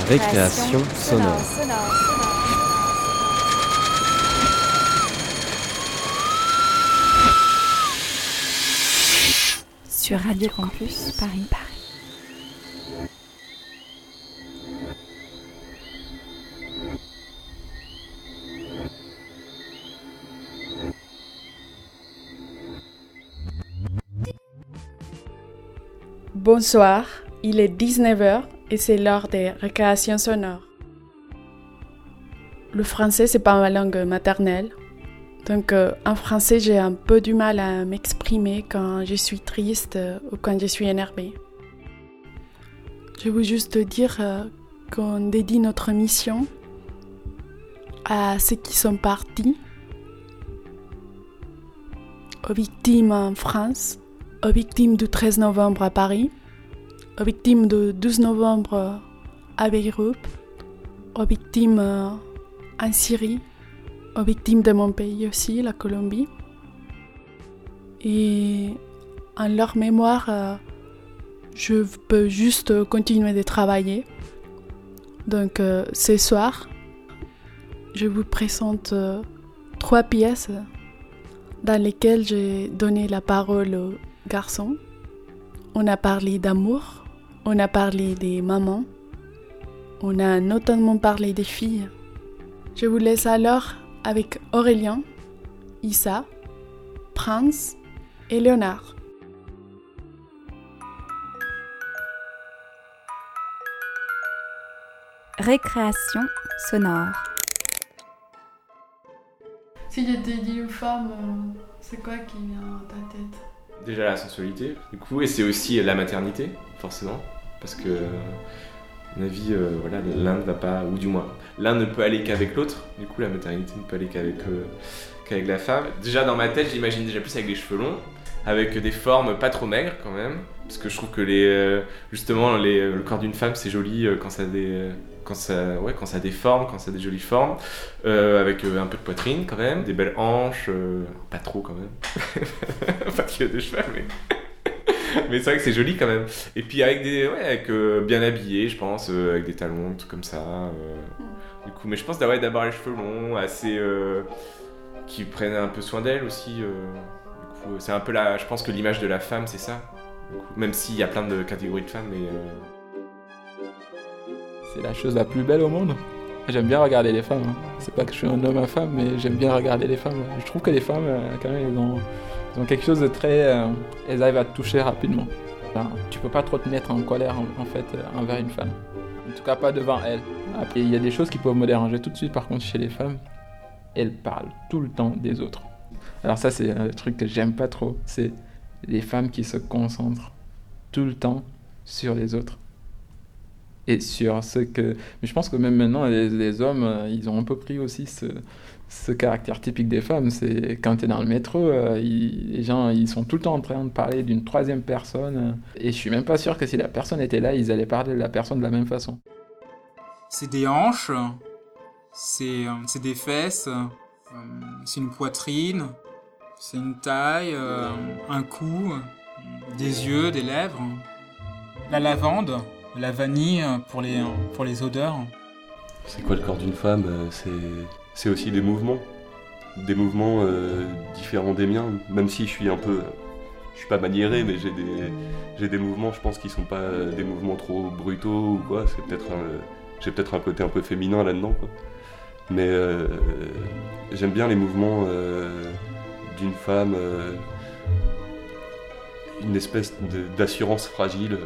Récréation, sonore. Sur Radio Campus Paris Paris. Bonsoir, il est 19h et c'est l'heure des récréations sonores. Le français, c'est pas ma langue maternelle. Donc euh, en français, j'ai un peu du mal à m'exprimer quand je suis triste euh, ou quand je suis énervée. Je veux juste dire euh, qu'on dédie notre mission à ceux qui sont partis, aux victimes en France, aux victimes du 13 novembre à Paris, victimes du 12 novembre à Beyrouth, aux victimes en Syrie, aux victimes de mon pays aussi, la Colombie. Et en leur mémoire, je peux juste continuer de travailler. Donc ce soir, je vous présente trois pièces dans lesquelles j'ai donné la parole aux garçons. On a parlé d'amour, on a parlé des mamans, on a notamment parlé des filles. Je vous laisse alors avec Aurélien, Issa, Prince et Léonard. Récréation sonore. Si je te dis une femme, c'est quoi qui vient à ta tête? Déjà la sensualité, du coup, et c'est aussi la maternité, forcément, parce que, à mon avis, euh, voilà, l'un ne va pas, ou du moins, l'un ne peut aller qu'avec l'autre, du coup, la maternité ne peut aller qu'avec euh, qu'avec la femme. Déjà, dans ma tête, j'imagine déjà plus avec des cheveux longs, avec des formes pas trop maigres quand même, parce que je trouve que les, euh, justement, les, le corps d'une femme, c'est joli quand ça a des quand ça, ouais, quand ça a des formes, quand ça a des jolies formes, avec un peu de poitrine quand même, des belles hanches, pas trop quand même, pas qu'il y a des cheveux, mais, mais c'est vrai que c'est joli quand même. Et puis avec des, ouais, avec bien habillé, je pense, avec des talons, tout comme ça. du coup, mais je pense d'avoir d'abord les cheveux longs, assez, qui prennent un peu soin d'elle aussi. du coup, c'est un peu la, je pense que l'image de la femme, c'est ça. même s'il y a plein de catégories de femmes, mais c'est la chose la plus belle au monde. J'aime bien regarder les femmes. Hein. C'est pas que je suis un homme à femme, mais j'aime bien regarder les femmes. Je trouve que les femmes, euh, quand même, elles ont, ont, quelque chose de très. Euh, elles arrivent à te toucher rapidement. Enfin, tu peux pas trop te mettre en colère, en, fait, euh, envers une femme. En tout cas, pas devant elle. Après, il y a des choses qui peuvent me déranger tout de suite, par contre, chez les femmes. Elles parlent tout le temps des autres. Alors, ça, c'est un truc que j'aime pas trop. C'est les femmes qui se concentrent tout le temps sur les autres et sur ce que... Mais je pense que même maintenant, les, hommes, euh, ils ont un peu pris aussi ce, ce caractère typique des femmes. C'est quand tu es dans le métro, euh, les gens, ils sont tout le temps en train de parler d'une troisième personne. et je suis même pas sûr que si la personne était là, ils allaient parler de la personne de la même façon. C'est des hanches, c'est euh, des fesses, c'est une poitrine, c'est une taille, un cou, des yeux, des lèvres. La lavande, la vanille pour les, pour les odeurs. C'est quoi le corps d'une femme? C'est aussi des mouvements. Des mouvements euh, différents des miens, même si je suis un peu. Je suis pas maniéré, mais j'ai des, mouvements, je pense, qui sont pas des mouvements trop brutaux ou quoi. C'est peut-être j'ai peut-être un côté un peu féminin là-dedans, quoi. Mais euh, j'aime bien les mouvements euh, d'une femme, une espèce d'assurance fragile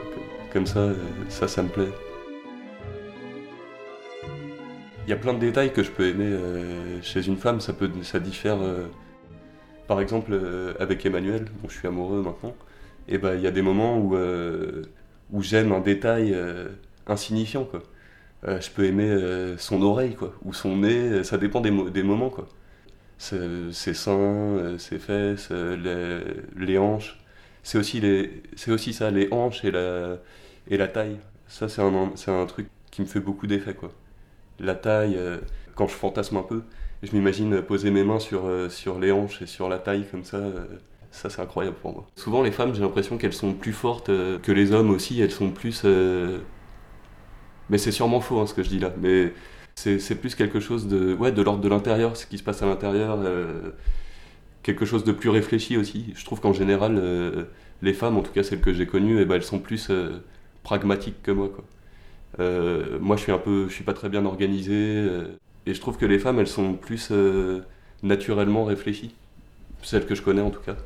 comme ça, ça, ça me plaît. Il y a plein de détails que je peux aimer euh, chez une femme, ça, peut, ça diffère. Euh, par exemple, euh, avec Emmanuel, dont je suis amoureux maintenant, et ben il y a des moments où, où j'aime un détail insignifiant. Quoi. je peux aimer son oreille, quoi, ou son nez, ça dépend des, moments. Quoi. Ses, seins, ses fesses, les, hanches c'est aussi, les, aussi ça, les hanches et la, et la taille. Ça, c'est un, un truc qui me fait beaucoup d'effet, quoi. La taille, euh, quand je fantasme un peu, je m'imagine poser mes mains sur, euh, sur les hanches et sur la taille comme ça. Euh, ça, c'est incroyable pour moi. Souvent, les femmes, j'ai l'impression qu'elles sont plus fortes que les hommes aussi. Elles sont plus. Mais c'est sûrement faux hein, ce que je dis là. Mais c'est plus quelque chose de, ouais, de l'ordre de l'intérieur, ce qui se passe à l'intérieur. quelque chose de plus réfléchi aussi. Je trouve qu'en général, les femmes, en tout cas celles que j'ai connues, eh ben, elles sont plus pragmatiques que moi. Quoi. Euh, moi, je suis un peu, je suis pas très bien organisé, euh, et je trouve que les femmes, elles sont plus euh, naturellement réfléchies. Celles que je connais en tout cas.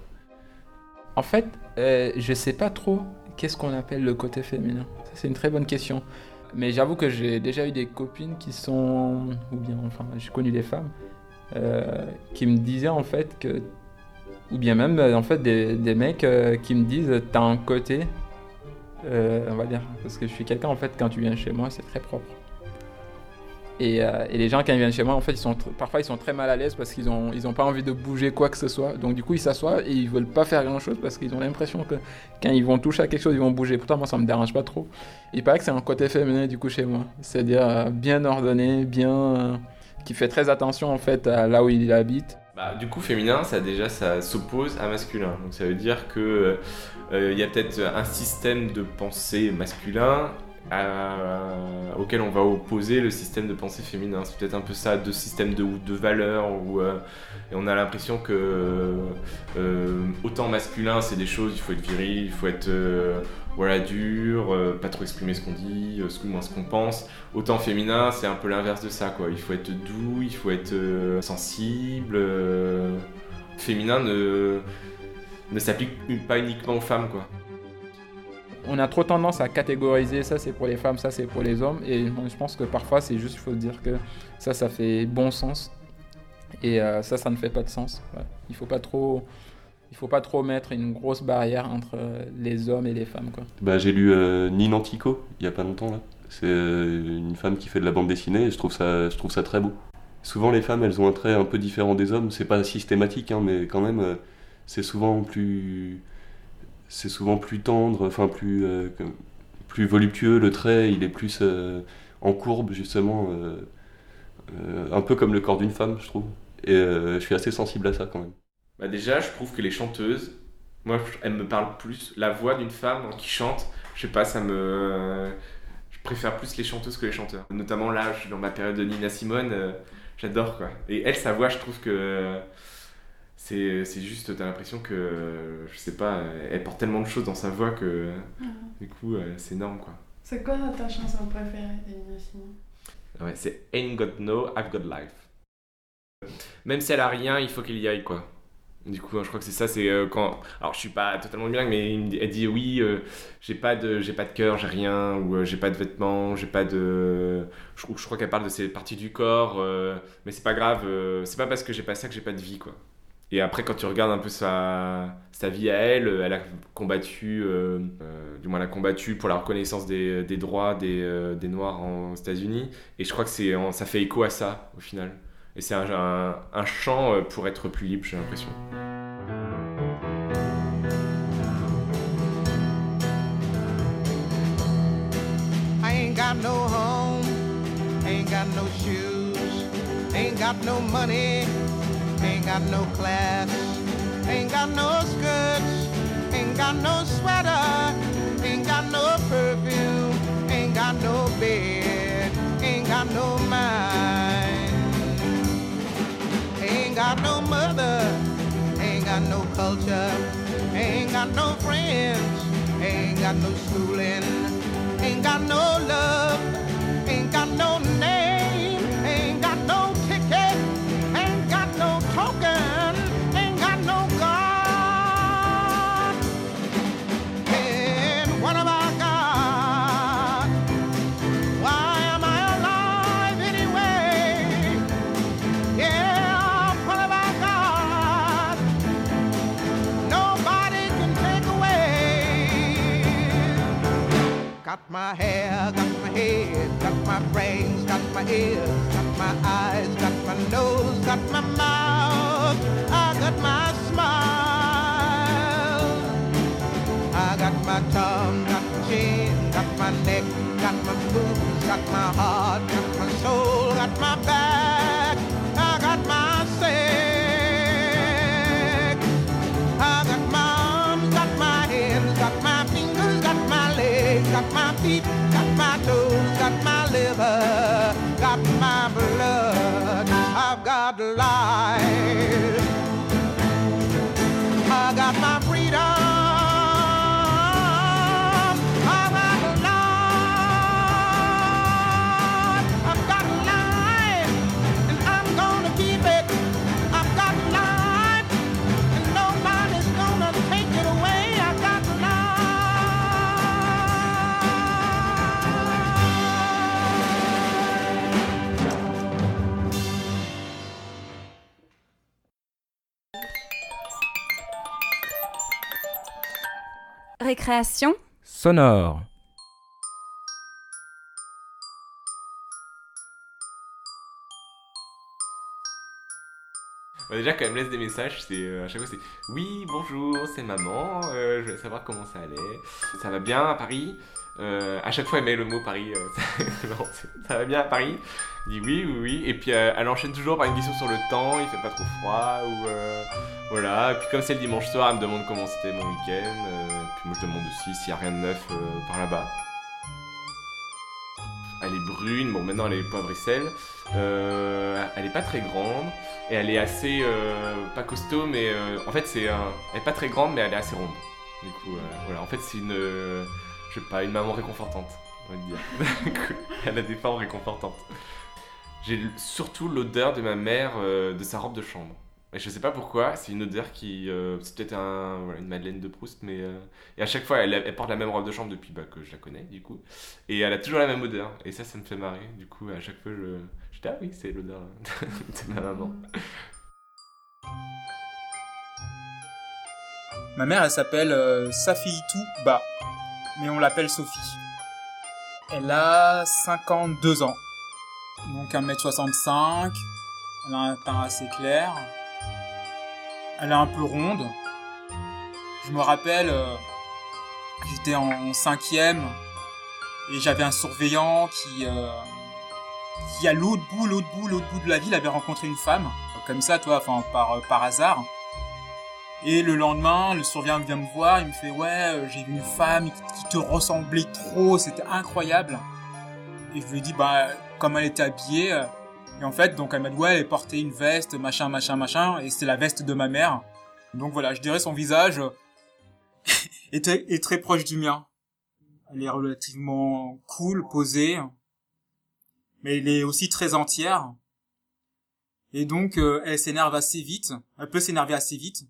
En fait, je sais pas trop qu'est-ce qu'on appelle le côté féminin. C'est une très bonne question. Mais j'avoue que j'ai déjà eu des copines qui sont, ou bien, enfin, j'ai connu des femmes qui me disaient en fait que, ou bien même en fait des, mecs qui me disent t'as un côté, euh, on va dire, parce que je suis quelqu'un en fait quand tu viens chez moi c'est très propre. Et, euh, les gens quand ils viennent chez moi en fait ils sont parfois ils sont très mal à l'aise parce qu'ils ont ils ont pas envie de bouger quoi que ce soit. Donc du coup ils s'assoient et ils veulent pas faire grand chose parce qu'ils ont l'impression que quand ils vont toucher à quelque chose ils vont bouger. Pourtant moi ça me dérange pas trop. Il paraît que c'est un côté féminin du coup chez moi, c'est-à-dire euh, bien ordonné, bien qui fait très attention en fait à là où il habite. Bah, du coup, féminin, ça déjà, ça s'oppose à masculin. Donc ça veut dire que il y a peut-être un système de pensée masculin à- auquel on va opposer le système de pensée féminin. C'est peut-être un peu ça, deux systèmes de, de valeurs où euh, on a l'impression que euh, autant masculin, c'est des choses, il faut être viril, il faut être euh, voilà dur, euh, pas trop exprimer ce qu'on dit, euh, ce, moins ce qu'on pense. Autant féminin, c'est un peu l'inverse de ça, quoi. Il faut être doux, il faut être euh, sensible. euh, Féminin ne, ne s'applique pas uniquement aux femmes, quoi. On a trop tendance à catégoriser ça c'est pour les femmes, ça c'est pour les hommes et je pense que parfois c'est juste il faut se dire que ça ça fait bon sens et euh, ça ça ne fait pas de sens. Ouais. Il faut pas trop il faut pas trop mettre une grosse barrière entre les hommes et les femmes quoi. Bah, j'ai lu euh, Nina Antico il y a pas longtemps là. C'est euh, une femme qui fait de la bande dessinée et je trouve ça, je trouve ça très beau. Souvent les femmes elles ont un trait un peu différent des hommes, c'est pas systématique hein, mais quand même euh, c'est souvent plus c'est souvent plus tendre, enfin plus euh, plus voluptueux le trait, il est plus euh, en courbe justement, euh, un peu comme le corps d'une femme je trouve. Et je suis assez sensible à ça quand même. Bah déjà, je trouve que les chanteuses, moi, elles me parlent plus. La voix d'une femme qui chante, je sais pas, ça me. Je préfère plus les chanteuses que les chanteurs. Notamment là, dans ma période de Nina Simone, j'adore quoi. Et elle, sa voix, je trouve que. C'est c'est juste, t'as l'impression que. Je sais pas, elle porte tellement de choses dans sa voix que. Du coup, euh, c'est énorme quoi. C'est quoi ta chanson préférée d'Elina Simon? Ouais, c'est Ain't Got No, I've Got Life. Même si elle a rien, il faut qu'elle y aille, quoi. Du coup, je crois que c'est ça, c'est euh, quand... Alors, je suis pas totalement bilingue, mais elle dit oui, euh, j'ai pas de j'ai pas de cœur, j'ai rien, ou euh, j'ai pas de vêtements, j'ai pas de... Je, je crois qu'elle parle de ces parties du corps, euh, mais c'est pas grave, euh, c'est pas parce que j'ai pas ça que j'ai pas de vie, quoi. Et après, quand tu regardes un peu sa, sa vie à elle, euh, elle a combattu, euh, euh, du moins elle a combattu pour la reconnaissance des, des droits des, des Noirs en- aux États-Unis. Et je crois que ça fait écho à ça, au final. Et c'est un, un, pour être plus libre, j'ai l'impression. Got no home, ain't got no shoes, ain't got no money, ain't got no class, ain't got no skirts, ain't got no sweater, ain't got no perfume, ain't got no bed, ain't got no mind, ain't got no mother, ain't got no culture, ain't got no friends, ain't got no schooling. Ain't got no love, ain't got no Got my hair, got my head, got my brains, got my ears, got my eyes, got my nose, got my mouth, I got my smile. I got my tongue, got my chin, got my neck, got my boobs, got my heart, got my soul, got my back, lie. Récréation sonore. Bah, déjà, quand elle me laisse des messages, c'est euh, à chaque fois c'est oui, bonjour, c'est maman, euh, je voulais savoir comment ça allait. Ça va bien à Paris? Euh, À chaque fois, elle met le mot Paris. euh, ça, va bien à Paris Je dis oui, oui, oui. Et puis euh, elle enchaîne toujours par une question sur le temps, il fait pas trop froid voilà. Et puis comme c'est le dimanche soir, elle me demande comment c'était mon week-end. puis moi je demande aussi s'il y a rien de neuf par là-bas. Elle est brune, bon maintenant elle est poivre et sel. Elle est pas très grande et elle est assez pas costaud mais en fait c'est elle est pas très grande mais elle est assez ronde du coup voilà en fait c'est une je sais pas une maman réconfortante on va dire. Elle a des formes réconfortantes. J'ai surtout l'odeur de ma mère euh, de sa robe de chambre. Et je sais pas pourquoi c'est une odeur qui euh, c'est peut-être une Madeleine de Proust mais euh, et à chaque fois elle, porte la même robe de chambre depuis bah, que je la connais du coup. Et elle a toujours la même odeur. Et ça ça me fait marrer. Du coup à chaque fois je je dis ah oui c'est l'odeur de ma maman. Ma mère, elle s'appelle euh, Safiitou Ba, mais on l'appelle Sophie. Elle a 52 ans, donc 1m65, elle a un teint assez clair, elle est un peu ronde. Je me rappelle, euh, j'étais en cinquième et j'avais un surveillant qui, euh, qui à l'autre bout, l'autre bout, l'autre bout de la ville avait rencontré une femme, comme ça, toi, enfin par par hasard. Et le lendemain, le surveillant vient me voir, il me fait ouais, euh, j'ai vu une femme qui, te ressemblait trop, c'était incroyable. Et je lui ai dit bah comme elle était habillée. euh, Et en fait, donc elle m'a dit ouais, elle portait une veste, machin, machin, machin, et c'est la veste de ma mère. Donc voilà, je dirais son visage euh, est, très- est très proche du mien. Elle est relativement cool, posée, mais elle est aussi très entière. Et donc elle s'énerve assez vite. Elle peut s'énerver assez vite.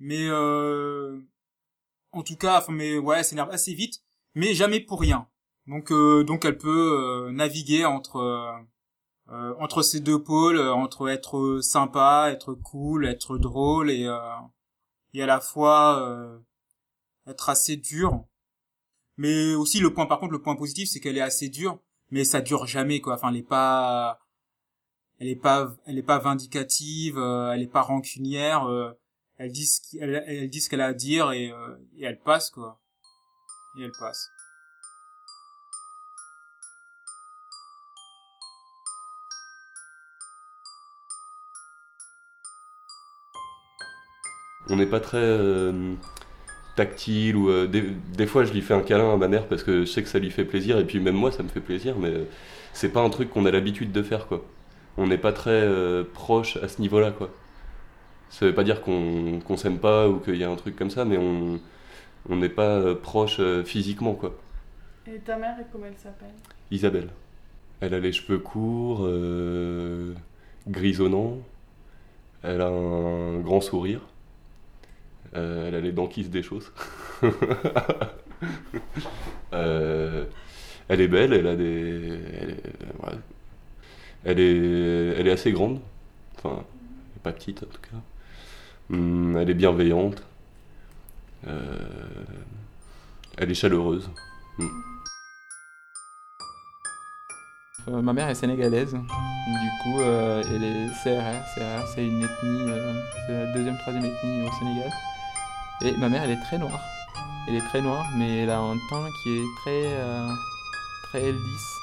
Mais euh, en tout cas, enfin, mais ouais, elle s'énerve assez vite, mais jamais pour rien. Donc euh, donc elle peut euh, naviguer entre euh, euh, entre ces deux pôles, entre être sympa, être cool, être drôle et et à la fois être assez dur. Mais aussi le point par contre le point positif c'est qu'elle est assez dure, mais ça dure jamais quoi. Enfin elle est pas elle est pas elle est pas vindicative, euh, elle est pas rancunière. euh, elle dit ce qu'elle a à dire et, euh, et elle passe quoi. Et elle passe. On n'est pas très euh, tactile ou euh, des, des fois je lui fais un câlin à ma mère parce que je sais que ça lui fait plaisir et puis même moi ça me fait plaisir mais c'est pas un truc qu'on a l'habitude de faire quoi. On n'est pas très proche à ce niveau-là quoi. Ça veut pas dire qu'on s'aime pas ou qu'il y a un truc comme ça mais on on n'est pas euh, proche euh, physiquement quoi. Et ta mère, comment elle s'appelle? Isabelle. Elle a les cheveux courts, euh, grisonnants. Elle a un grand sourire. Euh, elle a les dents qui se déchaussent. Euh, elle est belle, elle a des. Elle est, ouais. elle est, elle est assez grande. Enfin, elle est pas petite en tout cas. Hum, elle est bienveillante. Euh, elle est chaleureuse. Euh, ma mère est sénégalaise, du coup euh, elle est CRR. CRR c'est une ethnie, c'est la deuxième, troisième ethnie au Sénégal. Et ma mère elle est très noire. Elle est très noire, mais elle a un teint qui est très, très lisse.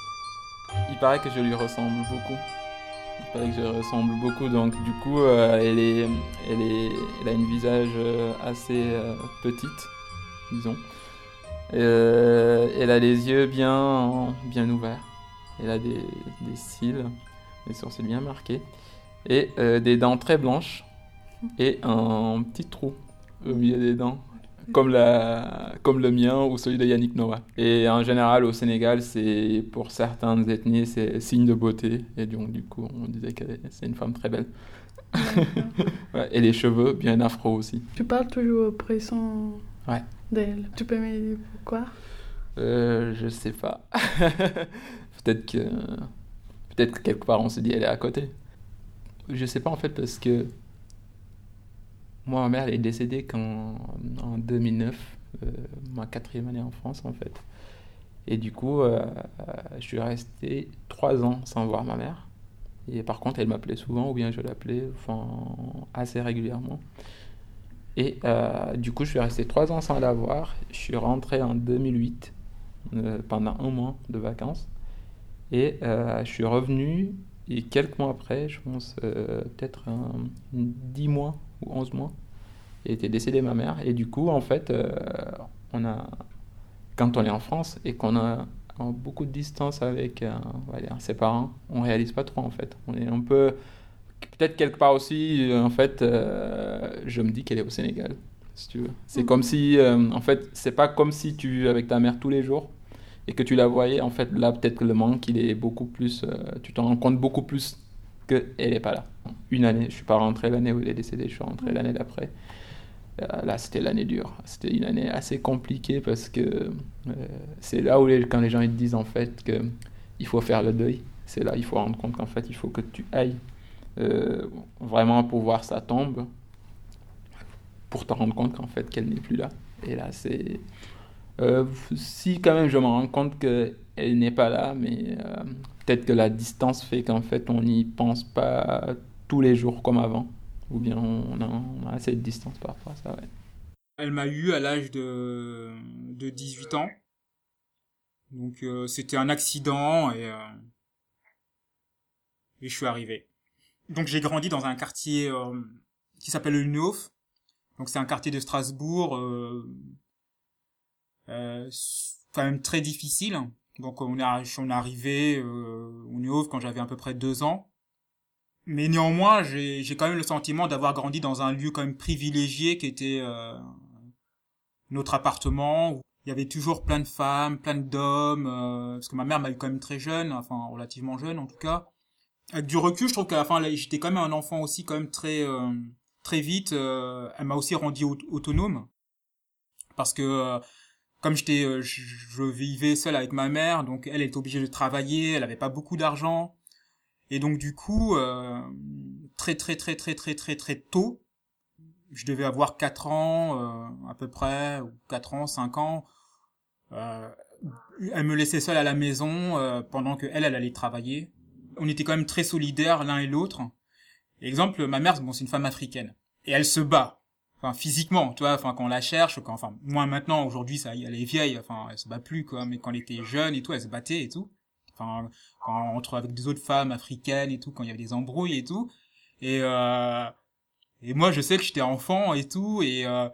Il paraît que je lui ressemble beaucoup. Il paraît que je ressemble beaucoup, donc du coup euh, elle, est, elle, est, elle a une visage euh, assez euh, petite, disons. Elle a les yeux bien, bien ouverts. Elle a des, des cils, des sourcils bien marqués, et des dents très blanches, et un petit trou au milieu des dents, comme, la, comme le mien ou celui de Yannick Noah. Et en général, au Sénégal, c'est pour certaines ethnies, c'est signe de beauté, et donc du coup, on disait que c'est une femme très belle. Ouais, et les cheveux bien afro aussi. Tu parles toujours présent Ouais. d'elle. Tu peux me dire pourquoi? Euh, je sais pas. peut-être que peut-être que quelque part on s'est dit elle est à côté. Je sais pas en fait parce que moi, ma mère elle est décédée quand, en 2009, euh, ma quatrième année en France en fait. Et du coup, euh, je suis resté trois ans sans voir ma mère. Et par contre, elle m'appelait souvent, ou bien je l'appelais assez régulièrement. Et euh, du coup, je suis resté trois ans sans la voir. Je suis rentré en 2008, euh, pendant un mois de vacances. Et euh, je suis revenu, et quelques mois après, je pense peut-être dix mois ou onze mois, et était décédée ma mère. Et du coup, en fait, on a, quand on est en France et qu'on a beaucoup de distance avec ses parents, on réalise pas trop en fait. On est un peu peut-être quelque part aussi, euh, en fait, euh, je me dis qu'elle est au Sénégal, si tu veux. C'est mhm. comme si, euh, en fait, c'est pas comme si tu vis avec ta mère tous les jours et que tu la voyais. En fait, là, peut-être que le manque, il est beaucoup plus. tu t'en rends compte beaucoup plus qu'elle n'est pas là. Une année, je suis pas rentré l'année où elle est décédée, je suis rentré mhm. l'année d'après. Là, c'était l'année dure. C'était une année assez compliquée parce que c'est là où, les, quand les gens ils te disent en fait que il faut faire le deuil, c'est là il faut rendre compte qu'en fait, il faut que tu ailles euh, vraiment pour voir sa tombe, pour te rendre compte qu'en fait qu'elle n'est plus là. Et là, c'est... Euh, si quand même je me rends compte qu'elle n'est pas là, mais euh, peut-être que la distance fait qu'en fait on n'y pense pas tous les jours comme avant, ou bien on a, assez de distance par rapport à ça. Ouais. Elle m'a eu à l'âge de, de 18 ans. Donc c'était un accident et, et je suis arrivé. Donc j'ai grandi dans un quartier euh, qui s'appelle le Neuf. Donc c'est un quartier de Strasbourg euh, euh, quand même très difficile. Donc on est, arrivé euh, au Neuf quand j'avais à peu près deux ans. Mais néanmoins, j'ai quand même le sentiment d'avoir grandi dans un lieu quand même privilégié qui était euh, notre appartement. Où il y avait toujours plein de femmes, plein d'hommes, parce que ma mère m'a eu quand même très jeune, enfin relativement jeune en tout cas avec du recul, je trouve qu'à la fin, j'étais quand même un enfant aussi quand même très euh, très vite. Euh, elle m'a aussi rendu autonome parce que euh, comme j'étais, je, vivais seul avec ma mère, donc elle était obligée de travailler, elle avait pas beaucoup d'argent, et donc du coup, très très très très très très très tôt, je devais avoir 4 ans à peu près, ou 4 ans, 5 ans. elle me laissait seule à la maison pendant que elle, elle allait travailler on était quand même très solidaires l'un et l'autre. Exemple, ma mère, bon, c'est une femme africaine. Et elle se bat. Enfin, physiquement, tu vois, enfin, quand on la cherche, quand, enfin, moi maintenant, aujourd'hui, ça, elle est vieille, enfin, elle se bat plus, quoi, mais quand elle était jeune et tout, elle se battait et tout. Enfin, quand, entre, avec des autres femmes africaines et tout, quand il y avait des embrouilles et tout. Et, euh, et moi, je sais que j'étais enfant et tout, et, euh,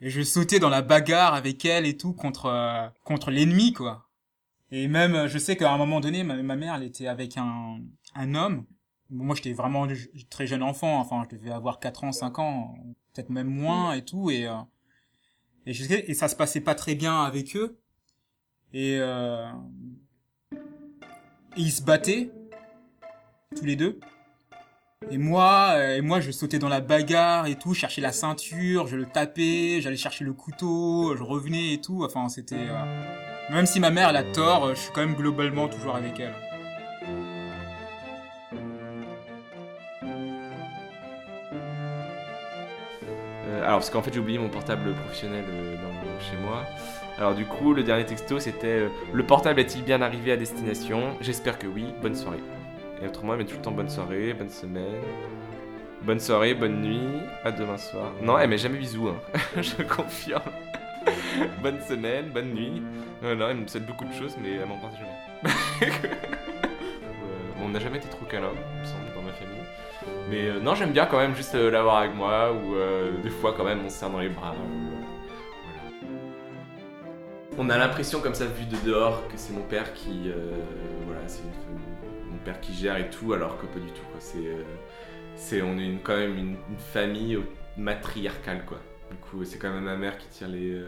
et je sautais dans la bagarre avec elle et tout contre, euh, contre l'ennemi, quoi. Et même, je sais qu'à un moment donné, ma, mère, elle était avec un, un homme. Moi, j'étais vraiment très jeune enfant. Enfin, je devais avoir 4 ans, 5 ans, peut-être même moins et tout. Et, euh, et, je sais, et ça se passait pas très bien avec eux. Et, euh, et ils se battaient, tous les deux. Et moi, euh, et moi, je sautais dans la bagarre et tout, cherchais la ceinture, je le tapais, j'allais chercher le couteau, je revenais et tout. Enfin, c'était... Euh, même si ma mère elle a tort, je suis quand même globalement toujours avec elle. Alors parce qu'en fait j'ai oublié mon portable professionnel euh, chez moi. Alors du coup le dernier texto c'était euh, le portable est-il bien arrivé à destination? J'espère que oui. Bonne soirée. Et autrement elle met tout le temps bonne soirée, bonne semaine. Bonne soirée, bonne nuit, à demain soir. Non, elle met jamais bisous, hein. je confirme. bonne semaine, bonne nuit. Non, elle me souhaite beaucoup de choses, mais elle m'en parle jamais. on n'a jamais été trop câlin, il me semble, dans. Mais euh, non, j'aime bien quand même juste euh, l'avoir avec moi, ou euh, des fois quand même on se serre dans les bras. On a l'impression comme ça vu de dehors que c'est mon père qui, voilà, c'est mon père qui gère et tout, alors que pas du tout. C'est, on est quand même une, une famille matriarcale quoi. Du coup, c'est quand même ma mère qui tire les,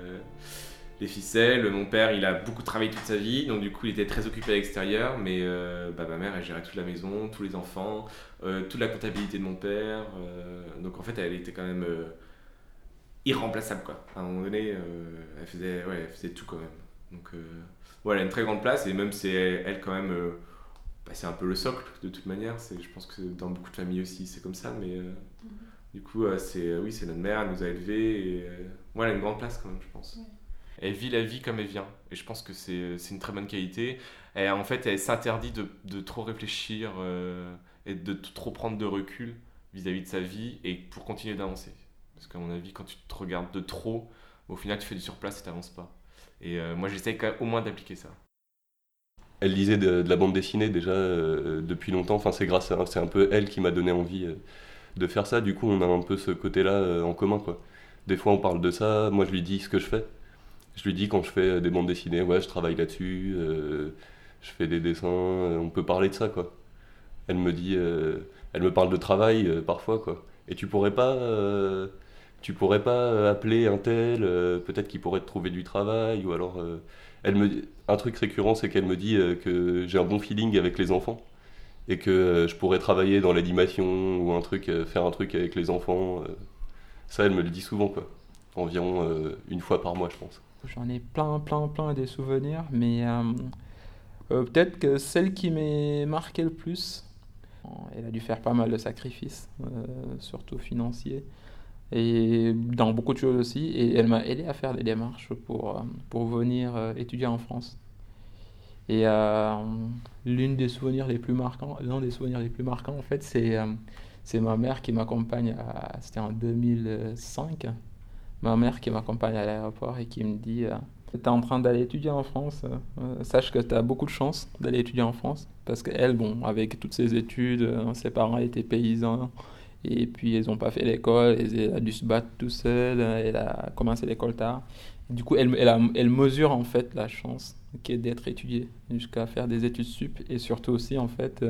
les ficelles. Mon père, il a beaucoup travaillé toute sa vie, donc du coup, il était très occupé à l'extérieur. Mais euh, bah, ma mère, elle gérait toute la maison, tous les enfants, euh, toute la comptabilité de mon père. donc en fait, elle était quand même irremplaçable, quoi. À un moment donné, elle, faisait, ouais, elle faisait tout quand même. Donc voilà, elle a une très grande place, et même c'est elle, quand même. Bah, c'est un peu le socle de toute manière. Je pense que dans beaucoup de familles aussi, c'est comme ça, mais. Du coup, euh, c'est euh, oui, c'est notre mère, elle nous a élevés et euh, a une grande place quand même, je pense. Elle vit la vie comme elle vient et je pense que c'est une très bonne qualité. Et en fait, elle s'interdit de, de trop réfléchir euh, et de trop prendre de recul vis-à-vis de sa vie et pour continuer d'avancer. Parce qu'à mon avis, quand tu te regardes de trop, au final, tu fais du surplace et t'avances pas. Et euh, moi, j'essaye au moins d'appliquer ça. Elle lisait de, la bande dessinée déjà euh, depuis longtemps. Enfin, c'est grâce à, c'est un peu elle qui m'a donné envie de faire ça. Du coup, on a un peu ce côté-là en commun. Des fois, on parle de ça. Moi, je lui dis ce que je fais. Je lui dis quand je fais des bandes dessinées, ouais, je travaille là-dessus. euh, je fais des dessins. euh, on peut parler de ça, quoi. Elle me dit, euh, elle me parle de travail parfois, quoi. Et tu pourrais pas, tu pourrais pas appeler un tel, peut-être qu'il pourrait te trouver du travail, ou alors. elle me, un truc récurrent, c'est qu'elle me dit que j'ai un bon feeling avec les enfants et que je pourrais travailler dans l'animation ou un truc, faire un truc avec les enfants. Ça, elle me le dit souvent, quoi. Environ une fois par mois, je pense. J'en ai plein, plein, plein des souvenirs, mais euh, euh, peut-être que celle qui m'est marquée le plus, elle a dû faire pas mal de sacrifices, euh, surtout financiers, et dans beaucoup de choses aussi, et elle m'a aidé à faire des démarches pour, pour venir étudier en France. Et l'une des souvenirs les plus marquants, l'un des souvenirs les plus marquants, en fait, c'est c'est ma mère qui m'accompagne, c'était en 2005, ma mère qui m'accompagne à l'aéroport et qui me dit euh, Tu es en train d'aller étudier en France, euh, euh, sache que tu as beaucoup de chance d'aller étudier en France. Parce qu'elle, bon, avec toutes ses études, euh, ses parents étaient paysans, et puis ils n'ont pas fait l'école, elle a dû se battre tout seule, euh, elle a commencé l'école tard. Du coup, elle, elle mesure en fait la chance qui est d'être étudiée jusqu'à faire des études sup, et surtout aussi en fait.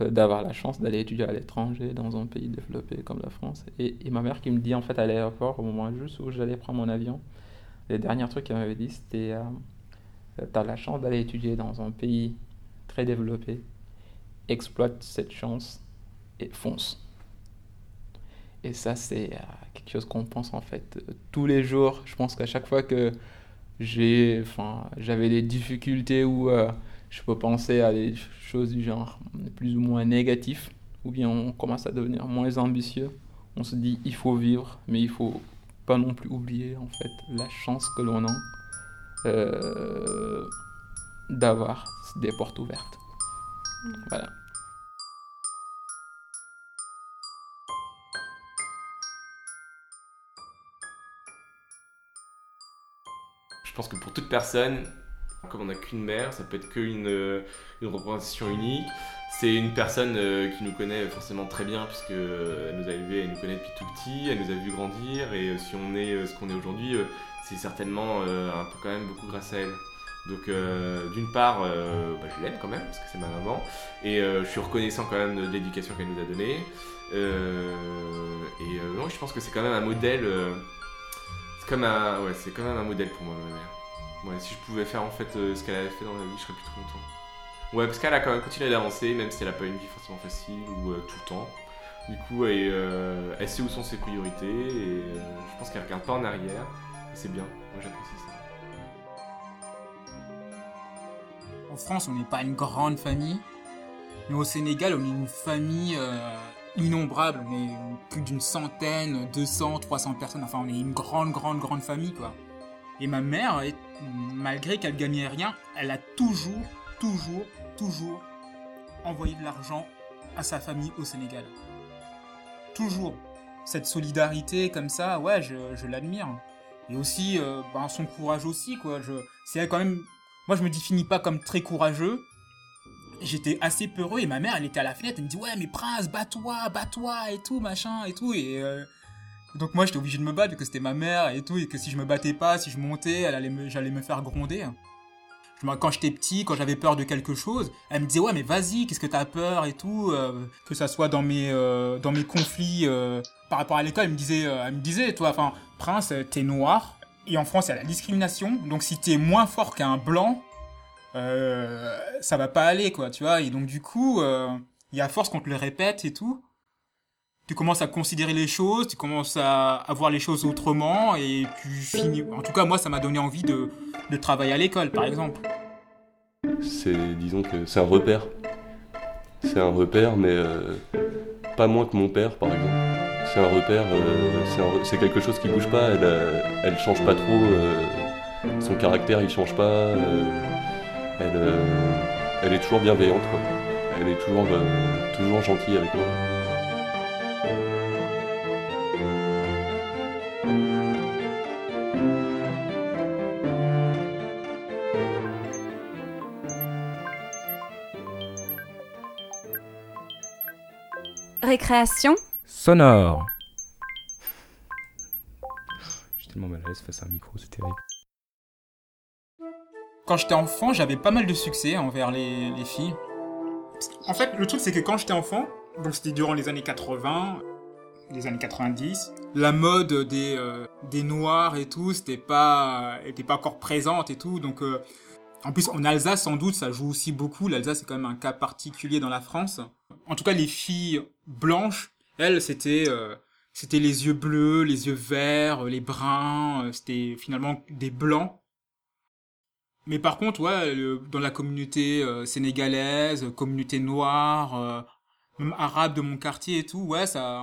Euh, euh, d'avoir la chance d'aller étudier à l'étranger dans un pays développé comme la France. Et, ma mère qui me dit en fait à l'aéroport, au moment juste où j'allais prendre mon avion, les derniers trucs qu'elle m'avait dit c'était euh, Tu as la chance d'aller étudier dans un pays très développé, exploite cette chance et fonce. Et ça, c'est euh, quelque chose qu'on pense en fait euh, tous les jours. Je pense qu'à chaque fois que j'ai, j'avais des difficultés ou euh, je peux penser à des choses du genre plus ou moins négatifs, ou bien on commence à devenir moins ambitieux. On se dit il faut vivre, mais il faut pas non plus oublier en fait la chance que l'on a euh, d'avoir des portes ouvertes. Voilà. Je pense que pour toute personne, comme on n'a qu'une mère, ça peut être qu'une euh, une représentation unique. C'est une personne euh, qui nous connaît forcément très bien, puisque euh, elle nous a élevés, elle nous connaît depuis tout petit, elle nous a vu grandir, et si on est ce qu'on est aujourd'hui, c'est certainement un peu quand même beaucoup grâce à elle. Donc d'une part, bah, je l'aime quand même, parce que c'est ma maman, et je suis reconnaissant quand même de l'éducation qu'elle nous a donnée. Et non, je pense que c'est quand même un modèle. c'est quand même un modèle pour moi, ma mère. Ouais, si je pouvais faire en fait euh, ce qu'elle avait fait dans la vie, je serais plus trop content. Ouais, parce qu'elle a quand même continué d'avancer, même si elle a pas une vie forcément facile ou euh, tout le temps. Du coup, elle, euh, elle sait où sont ses priorités et je pense qu'elle regarde pas en arrière. Et c'est bien, moi j'apprécie ça. En France, on n'est pas une grande famille, mais au Sénégal, on est une famille innombrable. On est plus d'une centaine, 200, 300 personnes. Enfin, on est une grande, grande, grande famille, quoi. Et ma mère, malgré qu'elle gagnait rien, elle a toujours, toujours, toujours envoyé de l'argent à sa famille au Sénégal. Toujours. Cette solidarité comme ça, ouais, je, l'admire. Et aussi, euh, ben, son courage aussi, quoi. C'est quand même moi, je me définis pas comme très courageux. J'étais assez peureux et ma mère, elle était à la fenêtre, elle me dit ouais mais Prince, bats-toi, bats-toi et tout machin et tout et euh, donc moi j'étais obligé de me battre parce que c'était ma mère et tout et que si je me battais pas, si je montais, elle allait me, j'allais me faire gronder. Quand j'étais petit, quand j'avais peur de quelque chose, elle me disait ouais mais vas-y, qu'est-ce que t'as peur et tout, euh, que ça soit dans mes euh, dans mes conflits euh, par rapport à l'école, elle me disait euh, elle me disait toi enfin Prince, euh, t'es noir et en France il y a la discrimination. Donc si t'es moins fort qu'un blanc ça va pas aller quoi tu vois. Et donc du coup il y a force qu'on te le répète et tout tu commences à considérer les choses tu commences à, voir les choses autrement et tu finis en tout cas moi ça m'a donné envie de, de travailler à l'école par exemple C'est, disons que c'est un repère. C'est un repère, mais euh, pas moins que mon père, par exemple. c'est un repère, euh, c'est quelque chose qui bouge pas, elle, euh, change pas trop, son caractère il change pas, elle, est toujours bienveillante, quoi. elle est toujours, toujours gentille avec moi. Récréation Sonore. Je suis tellement mal à l'aise face à un micro, c'est terrible. Quand j'étais enfant, j'avais pas mal de succès envers les, les filles. En fait, le truc, c'est que quand j'étais enfant, donc c'était durant les années 80, les années 90, la mode des, euh, des noirs et tout, c'était pas, était pas encore présente et tout. Donc, euh, en plus, en Alsace, sans doute, ça joue aussi beaucoup. L'Alsace, c'est quand même un cas particulier dans la France. En tout cas, les filles blanches, elles, c'était, euh, c'était les yeux bleus, les yeux verts, les bruns, euh, c'était finalement des blancs. Mais par contre, ouais, dans la communauté euh, sénégalaise, communauté noire, euh, même arabe de mon quartier et tout, ouais, ça,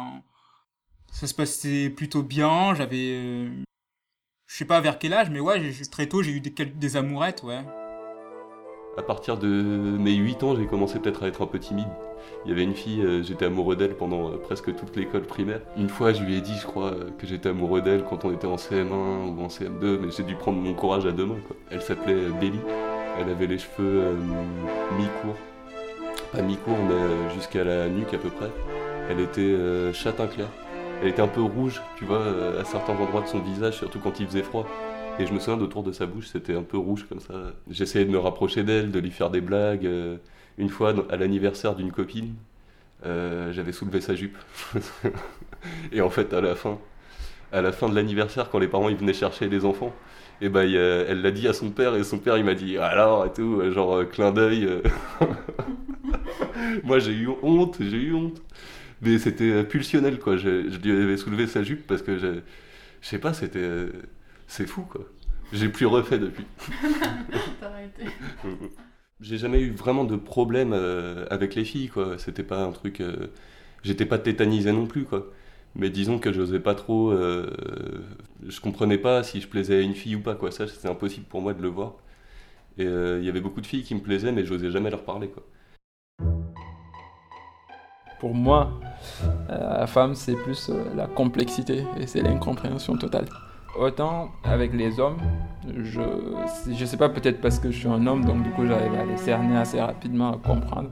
ça se passait plutôt bien. J'avais, euh, je sais pas vers quel âge, mais ouais, très tôt, j'ai eu des, des amourettes, ouais. À partir de mes 8 ans, j'ai commencé peut-être à être un peu timide. Il y avait une fille, euh, j'étais amoureux d'elle pendant euh, presque toute l'école primaire. Une fois, je lui ai dit, je crois, euh, que j'étais amoureux d'elle quand on était en CM1 ou en CM2, mais j'ai dû prendre mon courage à deux mains. Elle s'appelait Belly. Elle avait les cheveux mi-courts. Pas mi-courts, mais jusqu'à la nuque à peu près. Elle était châtain clair. Elle était un peu rouge, tu vois, à certains endroits de son visage, surtout quand il faisait froid. Et je me souviens autour de sa bouche, c'était un peu rouge comme ça. J'essayais de me rapprocher d'elle, de lui faire des blagues. euh, Une fois, à l'anniversaire d'une copine, euh, j'avais soulevé sa jupe. et en fait, à la fin, à la fin de l'anniversaire, quand les parents ils venaient chercher les enfants, et ben, il, euh, elle l'a dit à son père, et son père il m'a dit alors et tout, euh, genre clin d'œil. Moi j'ai eu honte, j'ai eu honte. Mais c'était pulsionnel quoi. Je, je lui avais soulevé sa jupe parce que je, je sais pas, c'était. C'est fou quoi. J'ai plus refait depuis. J'ai jamais eu vraiment de problème euh, avec les filles, quoi. C'était pas un truc. euh, J'étais pas tétanisé non plus, quoi. Mais disons que j'osais pas trop. euh, Je comprenais pas si je plaisais à une fille ou pas, quoi. Ça, c'était impossible pour moi de le voir. Et euh, il y avait beaucoup de filles qui me plaisaient, mais j'osais jamais leur parler, quoi. Pour moi, la femme, c'est plus la complexité et c'est l'incompréhension totale. Autant avec les hommes, je je sais pas, peut-être parce que je suis un homme, donc du coup j'arrive à les cerner assez rapidement, à comprendre.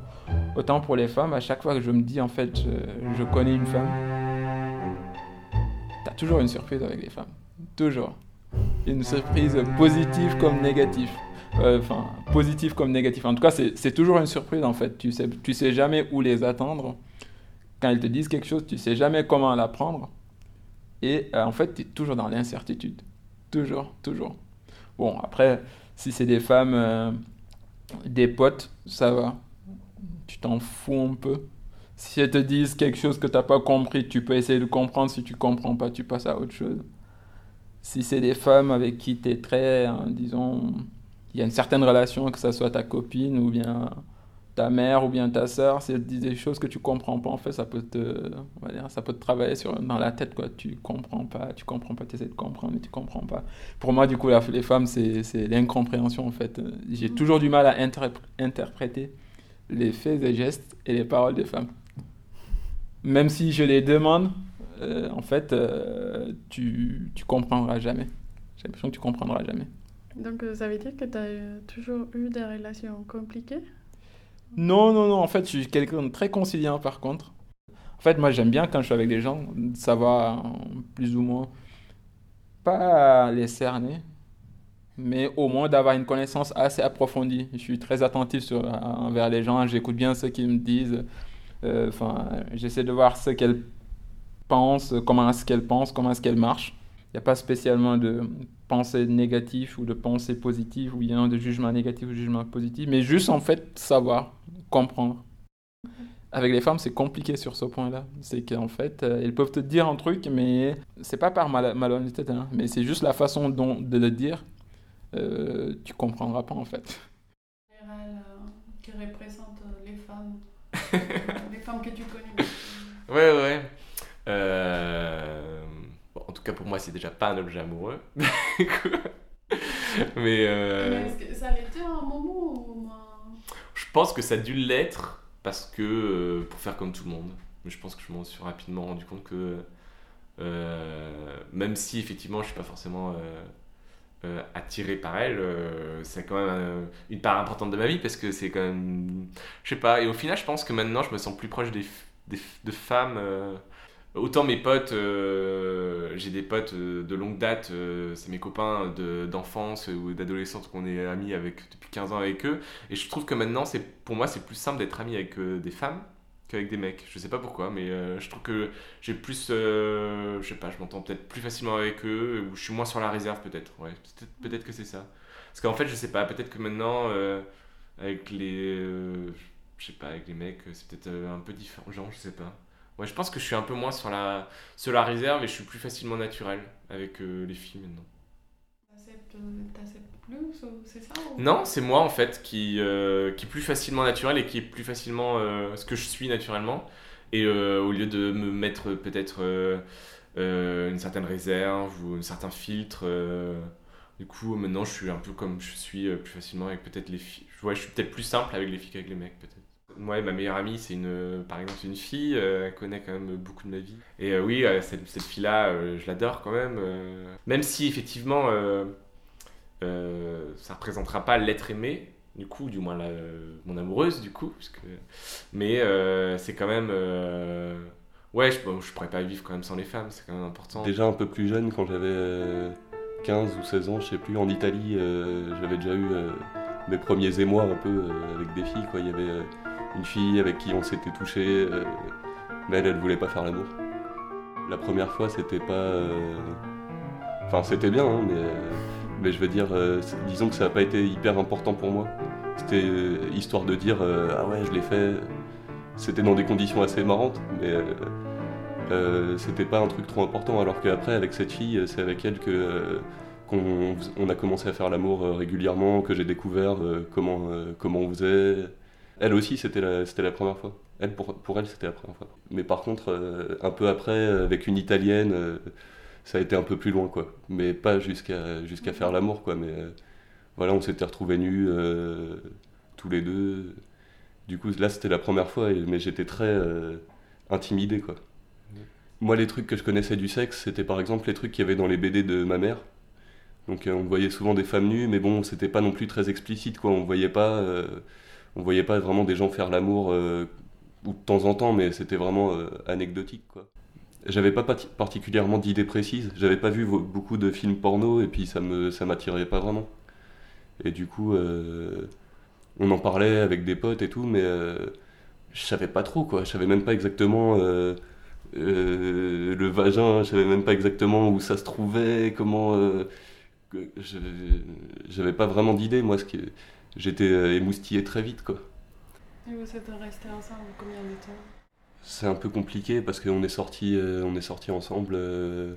Autant pour les femmes, à chaque fois que je me dis en fait, je, connais une femme, t'as toujours une surprise avec les femmes. Toujours. Une surprise positive comme négative. Euh, Enfin, positive comme négative. En tout cas, c'est toujours une surprise en fait. Tu sais, tu sais jamais où les attendre. Quand ils te disent quelque chose, tu sais jamais comment la prendre. Et euh, en fait, tu es toujours dans l'incertitude. Toujours, toujours. Bon, après, si c'est des femmes, euh, des potes, ça va. Tu t'en fous un peu. Si elles te disent quelque chose que tu n'as pas compris, tu peux essayer de comprendre. Si tu comprends pas, tu passes à autre chose. Si c'est des femmes avec qui tu es très, hein, disons, il y a une certaine relation, que ça soit ta copine ou bien ta mère ou bien ta sœur, si elle te dit des choses que tu comprends pas, en fait, ça peut te, on va dire, ça peut te travailler sur, dans la tête, quoi. Tu comprends pas, tu comprends pas, tu essaies de comprendre, mais tu comprends pas. Pour moi, du coup, la- les femmes, c'est l'incompréhension, en fait. J'ai toujours du mal à interp- interpréter les faits et gestes et les paroles des femmes. Même si je les demande, euh, en fait, euh, tu, tu comprendras jamais. J'ai l'impression que tu comprendras jamais. Donc euh, ça veut dire que tu as toujours eu des relations compliquées? Non, non, non, en fait, je suis quelqu'un de très conciliant par contre. En fait, moi, j'aime bien quand je suis avec des gens, savoir euh, plus ou moins, pas les cerner, mais au moins d'avoir une connaissance assez approfondie. Je suis très attentif euh, envers les gens, j'écoute bien ce qu'ils me disent. Euh, Enfin, j'essaie de voir ce qu'elles pensent, comment est-ce qu'elles pensent, comment est-ce qu'elles marchent. Il n'y a pas spécialement de pensée négative ou de pensée positive ou bien de jugement négatif ou de jugement positif, mais juste en fait savoir, comprendre. Avec les femmes, c'est compliqué sur ce point-là. C'est qu'en fait, euh, elles peuvent te dire un truc, mais c'est pas par mal malhonnêteté, hein, mais c'est juste la façon dont, de le dire. Euh, tu comprendras pas en fait. général qui représente les femmes, les femmes que tu connais. Ouais, ouais. Euh, tout cas, pour moi, c'est déjà pas un objet amoureux. Mais euh, que ça l'était à un moment ou... je pense que ça a dû l'être parce que euh, pour faire comme tout le monde. Mais je pense que je m'en suis rapidement rendu compte que euh, même si effectivement je suis pas forcément attiré par elle, c'est quand même une part importante de ma vie parce que c'est quand même, je sais pas. Et au final, je pense que maintenant, je me sens plus proche des, de femmes. Autant mes potes, euh, j'ai des potes euh, de longue date, euh, c'est mes copains de- d'enfance ou d'adolescence qu'on est amis avec depuis 15 ans avec eux. Et je trouve que maintenant, pour moi, c'est plus simple d'être ami avec des femmes qu'avec des mecs. Je sais pas pourquoi, mais je trouve que j'ai plus, je sais pas, je m'entends peut-être plus facilement avec eux, ou je suis moins sur la réserve peut-être. Ouais, peut-être, que c'est ça. Parce qu'en fait, je sais pas, peut-être que maintenant, avec les, je sais pas, avec les mecs, c'est peut-être un peu différent. Genre, je sais pas. Ouais, je pense que je suis un peu moins sur la, sur la réserve et je suis plus facilement naturel avec euh, les filles maintenant. T'acceptes plus ou c'est ça ou- Non, c'est moi en fait qui, euh, qui est plus facilement naturel et qui est plus facilement euh, ce que je suis naturellement. Et euh, au lieu de me mettre peut-être euh, euh, une certaine réserve ou un certain filtre, euh, du coup maintenant je suis un peu comme je suis euh, plus facilement avec peut-être les filles. Ouais, je suis peut-être plus simple avec les filles qu'avec les mecs peut-être. Ouais, ma meilleure amie, c'est une, par exemple, une fille, euh, elle connaît quand même beaucoup de ma vie. Et euh, oui, euh, cette, cette fille-là, je l'adore quand même. même si effectivement, ça représentera pas l'être aimé, du coup, du moins mon amoureuse, du coup. Parce que... Mais c'est quand même. Ouais, je, bon, je pourrais pas vivre quand même sans les femmes, c'est quand même important. Déjà un peu plus jeune, quand j'avais euh, 15 ou 16 ans, je sais plus, en Italie, j'avais déjà eu mes premiers émois un peu avec des filles. Quoi. Il y avait une fille avec qui on s'était touché, euh, mais elle, elle voulait pas faire l'amour. La première fois, c'était pas. euh, Enfin, c'était bien, hein, mais, euh, mais je veux dire, disons que ça n'a pas été hyper important pour moi. C'était histoire de dire Ah ouais, je l'ai fait. C'était dans des conditions assez marrantes, mais. c'était pas un truc trop important alors qu'après avec cette fille c'est avec elle que qu'on on a commencé à faire l'amour régulièrement que j'ai découvert comment comment on faisait elle aussi c'était la première fois. Elle pour, elle c'était la première fois. Mais par contre euh, un peu après avec une italienne euh, ça a été un peu plus loin quoi. Mais pas jusqu'à jusqu'à faire l'amour quoi. Mais euh, voilà on s'était retrouvés nus euh, tous les deux. Du coup là c'était la première fois mais j'étais très euh, intimidé quoi. Moi, les trucs que je connaissais du sexe, c'était par exemple les trucs qu'il y avait dans les BD de ma mère. Donc, euh, on voyait souvent des femmes nues, mais bon, c'était pas non plus très explicite, quoi. On voyait pas, euh, on voyait pas vraiment des gens faire l'amour, euh, ou de temps en temps, mais c'était vraiment euh, anecdotique, quoi. J'avais pas particulièrement d'idées précises. J'avais pas vu beaucoup de films porno, et puis ça me, ça m'attirait pas vraiment. Et du coup, euh, on en parlait avec des potes et tout, mais euh, je savais pas trop, quoi. Je savais même pas exactement. le vagin, je savais même pas exactement où ça se trouvait, comment. J'avais pas vraiment d'idée, moi. Ce qui, j'étais euh, émoustillé très vite, quoi. Et vous êtes restés ensemble combien de temps? C'est un peu compliqué parce qu'on est sorti, on est sorti ensemble euh,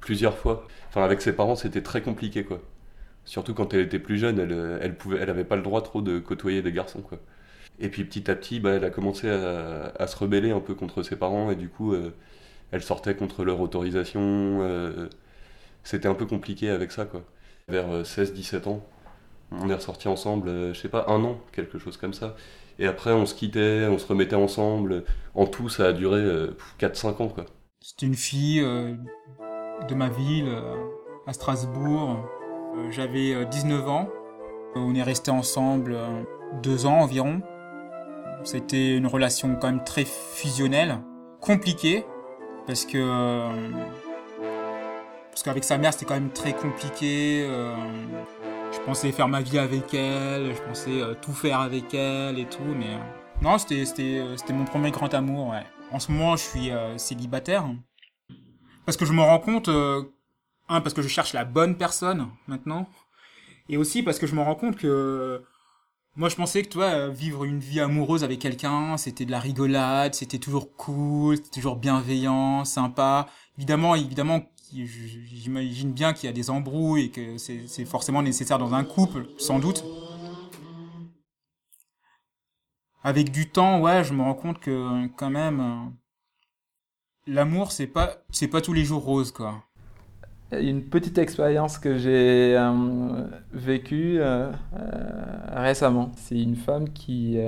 plusieurs fois. Enfin, avec ses parents, c'était très compliqué, quoi. Surtout quand elle était plus jeune, elle, euh, elle pouvait, elle avait pas le droit trop de côtoyer des garçons, quoi. Et puis petit à petit, bah, elle a commencé à, à se rebeller un peu contre ses parents et du coup, euh, elle sortait contre leur autorisation. euh, c'était un peu compliqué avec ça, quoi. Vers 16-17 ans, on est ressortis ensemble, euh, je sais pas, un an, quelque chose comme ça. Et après, on se quittait, on se remettait ensemble. En tout, ça a duré euh, 4-5 ans, quoi. C'était une fille euh, de ma ville, euh, à Strasbourg. Euh, J'avais euh, 19 ans. On est restés ensemble euh, deux ans environ. C'était une relation quand même très fusionnelle, compliquée, parce que euh, parce qu'avec sa mère c'était quand même très compliqué. Je pensais faire ma vie avec elle, je pensais euh, tout faire avec elle et tout, mais euh, non, c'était euh, c'était mon premier grand amour. Ouais. En ce moment, je suis célibataire parce que je me rends compte, un parce que je cherche la bonne personne maintenant, et aussi parce que je me rends compte que moi je pensais que toi vivre une vie amoureuse avec quelqu'un, c'était de la rigolade, c'était toujours cool, c'était toujours bienveillant, sympa. Évidemment, évidemment, j'imagine bien qu'il y a des embrouilles et que c'est forcément nécessaire dans un couple, sans doute. Avec du temps, ouais, je me rends compte que quand même, euh, L'amour, c'est pas, c'est pas tous les jours rose, quoi. Une petite expérience que j'ai euh, vécue euh, récemment. C'est une femme qui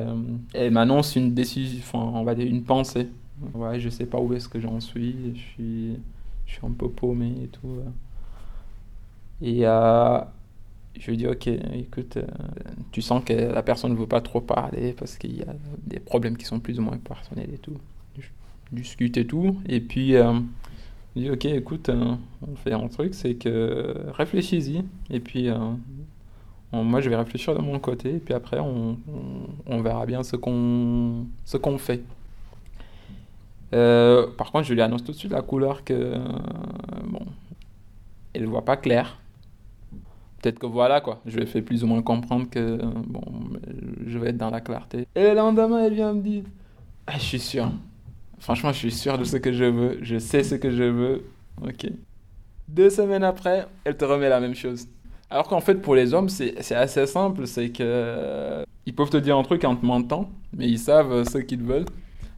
m'annonce une décision, enfin, on va dire une pensée. Ouais, je sais pas où est-ce que j'en suis. Je suis, je suis un peu paumé et tout. euh. Et euh, je lui dis, ok, écoute, euh, tu sens que la personne ne veut pas trop parler parce qu'il y a des problèmes qui sont plus ou moins personnels et tout. Je discute et tout. Et puis, je dis, ok, écoute, on fait un truc, c'est que réfléchis-y. Et puis, moi, je vais réfléchir de mon côté. Et puis après, on, on- on verra bien ce qu'on ce qu'on fait. Euh, par contre, je lui annonce tout de suite la couleur que, euh, bon, elle ne voit pas clair. Peut-être que voilà, quoi. Je lui ai fait plus ou moins comprendre que, euh, bon, je vais être dans la clarté. Et le lendemain, elle vient me dire, ah, je suis sûr. Franchement, je suis sûr de ce que je veux. Je sais ce que je veux. Ok. Deux semaines après, elle te remet la même chose. Alors qu'en fait, pour les hommes, c'est assez simple. C'est que ils peuvent te dire un truc en te mentant, mais ils savent ce qu'ils veulent.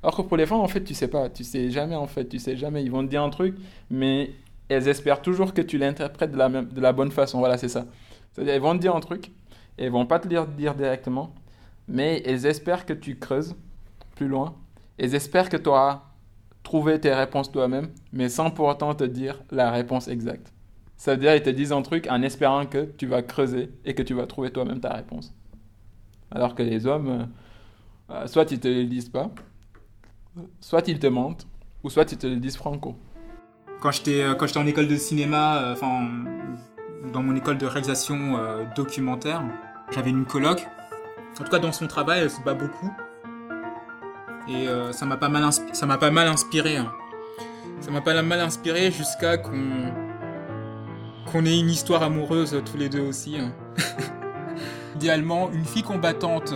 Alors que pour les femmes, en fait, tu sais pas. Tu sais jamais, en fait. Tu sais jamais. Ils vont te dire un truc, mais elles espèrent toujours que tu l'interprètes de la, de la bonne façon. Voilà, c'est ça. C'est-à-dire, elles vont te dire un truc, et elles vont pas te le dire directement, mais elles espèrent que tu creuses plus loin. Elles espèrent que tu auras trouvé tes réponses toi-même, mais sans pour autant te dire la réponse exacte. Ça veut dire ils te disent un truc en espérant que tu vas creuser et que tu vas trouver toi-même ta réponse. Alors que les hommes, euh, soit ils te le disent pas, soit ils te mentent, ou soit ils te le disent franco. Quand j'étais euh, en école de cinéma, euh, enfin dans mon école de réalisation euh, documentaire, j'avais une coloc. En tout cas, dans son travail, elle se bat beaucoup. Et ça m'a pas mal ça m'a pas mal inspiré. hein. Ça m'a pas mal inspiré jusqu'à qu'on qu'on ait une histoire amoureuse tous les deux aussi. hein. Idéalement, une fille combattante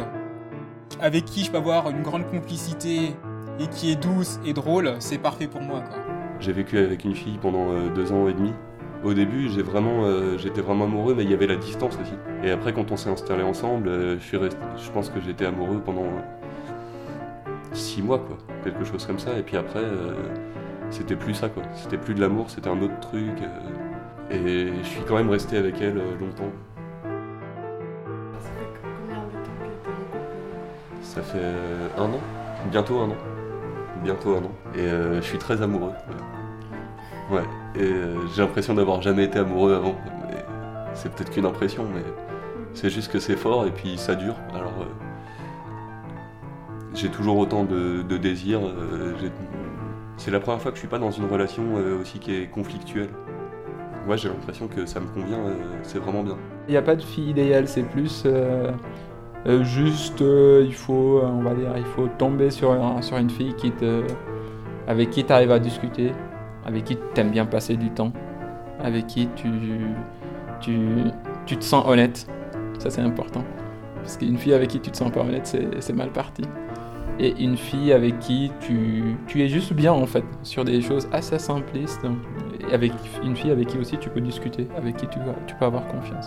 avec qui je peux avoir une grande complicité et qui est douce et drôle, c'est parfait pour moi quoi. J'ai vécu avec une fille pendant euh, deux ans et demi. Au début, j'ai vraiment, euh, j'étais vraiment amoureux, mais il y avait la distance aussi. Et après, quand on s'est installés ensemble, euh, je, suis resté- je pense que j'étais amoureux pendant euh, six mois, quoi, quelque chose comme ça. Et puis après, euh, c'était plus ça, quoi. C'était plus de l'amour, c'était un autre truc. euh, et je suis quand même resté avec elle euh, longtemps. Ça fait combien de temps que t'es en couple Ça fait un an, bientôt un an, bientôt un an. Et euh, je suis très amoureux. Ouais. Et euh, j'ai l'impression d'avoir jamais été amoureux avant. C'est peut-être qu'une impression, mais c'est juste que c'est fort et puis ça dure. Alors euh, j'ai toujours autant de, de j'ai- c'est la première fois que je suis pas dans une relation aussi qui est conflictuelle. Ouais, j'ai l'impression que ça me convient. c'est vraiment bien. Il n'y a pas de fille idéale, c'est plus juste, euh, il faut, euh, on va dire, il faut tomber sur, sur une fille qui te, avec qui tu arrives à discuter, avec qui tu aimes bien passer du temps, avec qui tu, tu, tu te sens honnête. Ça, c'est important. Parce qu'une fille avec qui tu te sens pas honnête, c'est mal parti. Et une fille avec qui tu, tu es juste bien, en fait, sur des choses assez simplistes. Et avec une fille avec qui aussi tu peux discuter, avec qui tu, tu peux avoir confiance.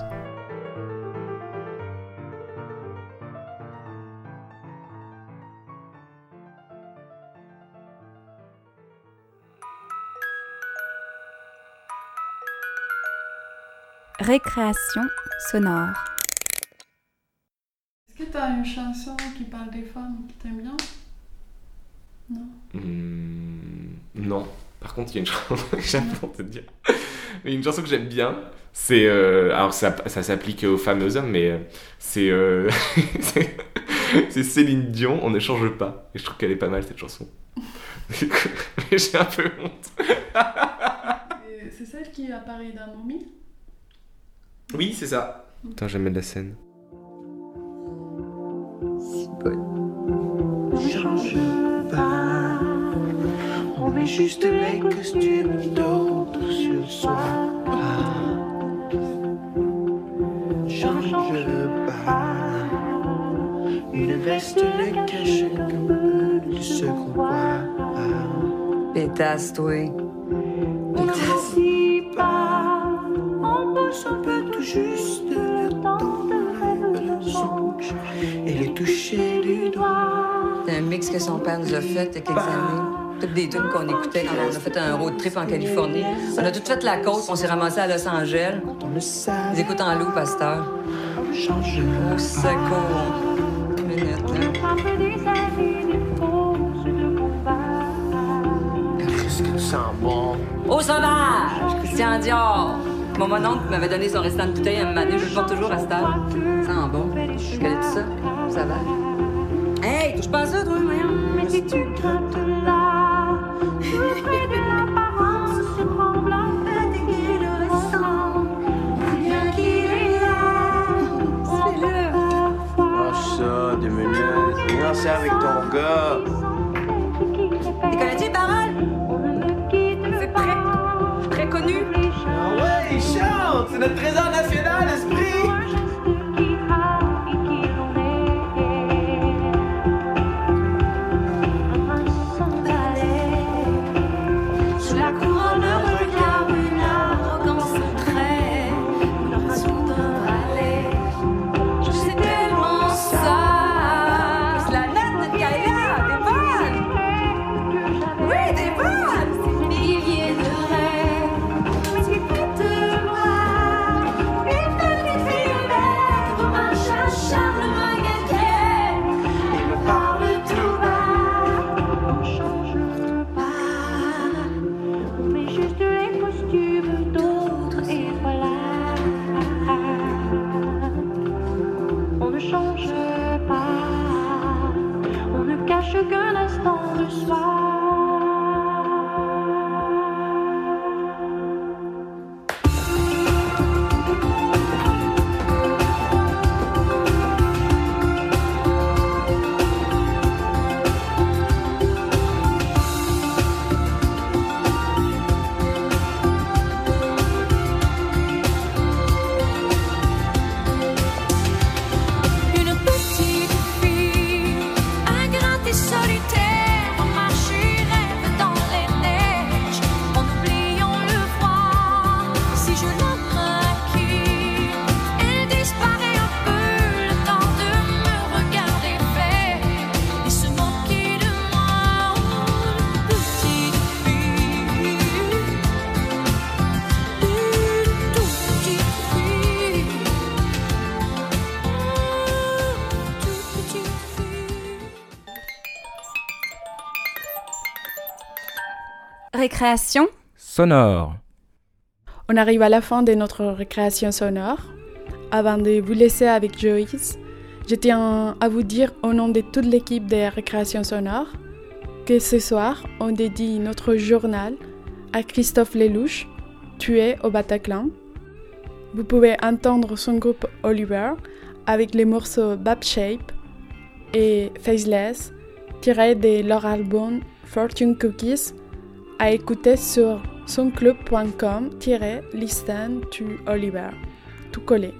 Récréation sonore. Est-ce que t'as une chanson qui parle des femmes que t'aimes bien? Non Hmm, non. Par contre, il y a une chanson que j'aime pour te dire. Mais une chanson que j'aime bien, c'est. euh, alors, ça, ça s'applique aux femmes et aux hommes, mais euh, c'est. euh, c'est c'est Céline Dion, On ne change pas. Et je trouve qu'elle est pas mal cette chanson. Mais j'ai un peu honte. C'est celle qui apparaît dans Mommy? Oui, c'est ça. Attends, je vais mettre la scène. change pas. On met juste les costumes d'autres sur soi. Change pas. Une veste ne cache qu'un peu de ce qu'on voit. Pétasse, toi. Pas. On pousse un peu tout juste le temps de le songe et le toucher du doigt. C'est un mix que son père nous a fait il y a quelques années. Toutes des tunes qu'on écoutait quand on a fait un road trip en Californie. On a tout fait la côte, on s'est ramassé à Los Angeles. Ils écoutent en loup, pasteur. Au secours. Une minute, là. Qu'est-ce que tu sens bon? Au sauvage! Christian Dior! Mon mon oncle m'avait donné son restant de bouteille à un moment donné, je le porte toujours à cette heure. Ça sent bon. Je connais tout ça. Ça va. Hey, touche pas à ça, toi, voyons. Mais si tu grattes là, près de l'apparence, semblant fatigué le ressent. Bien qu'il est là, c'est Oh, ça, deux minutes. Viens, c'est avec ton gars. Chante! C'est notre trésor Récréation Sonore. On arrive à la fin de notre récréation sonore. Avant de vous laisser avec Joyce, je tiens à vous dire au nom de toute l'équipe des récréations sonores que ce soir, on dédie notre journal à Christophe Lelouch, tué au Bataclan. Vous pouvez entendre son groupe Oliver avec les morceaux Bab Shape et Faceless tirés de leur album Fortune Cookies à écouter sur sonclub.com-listen to Oliver. Tout collé.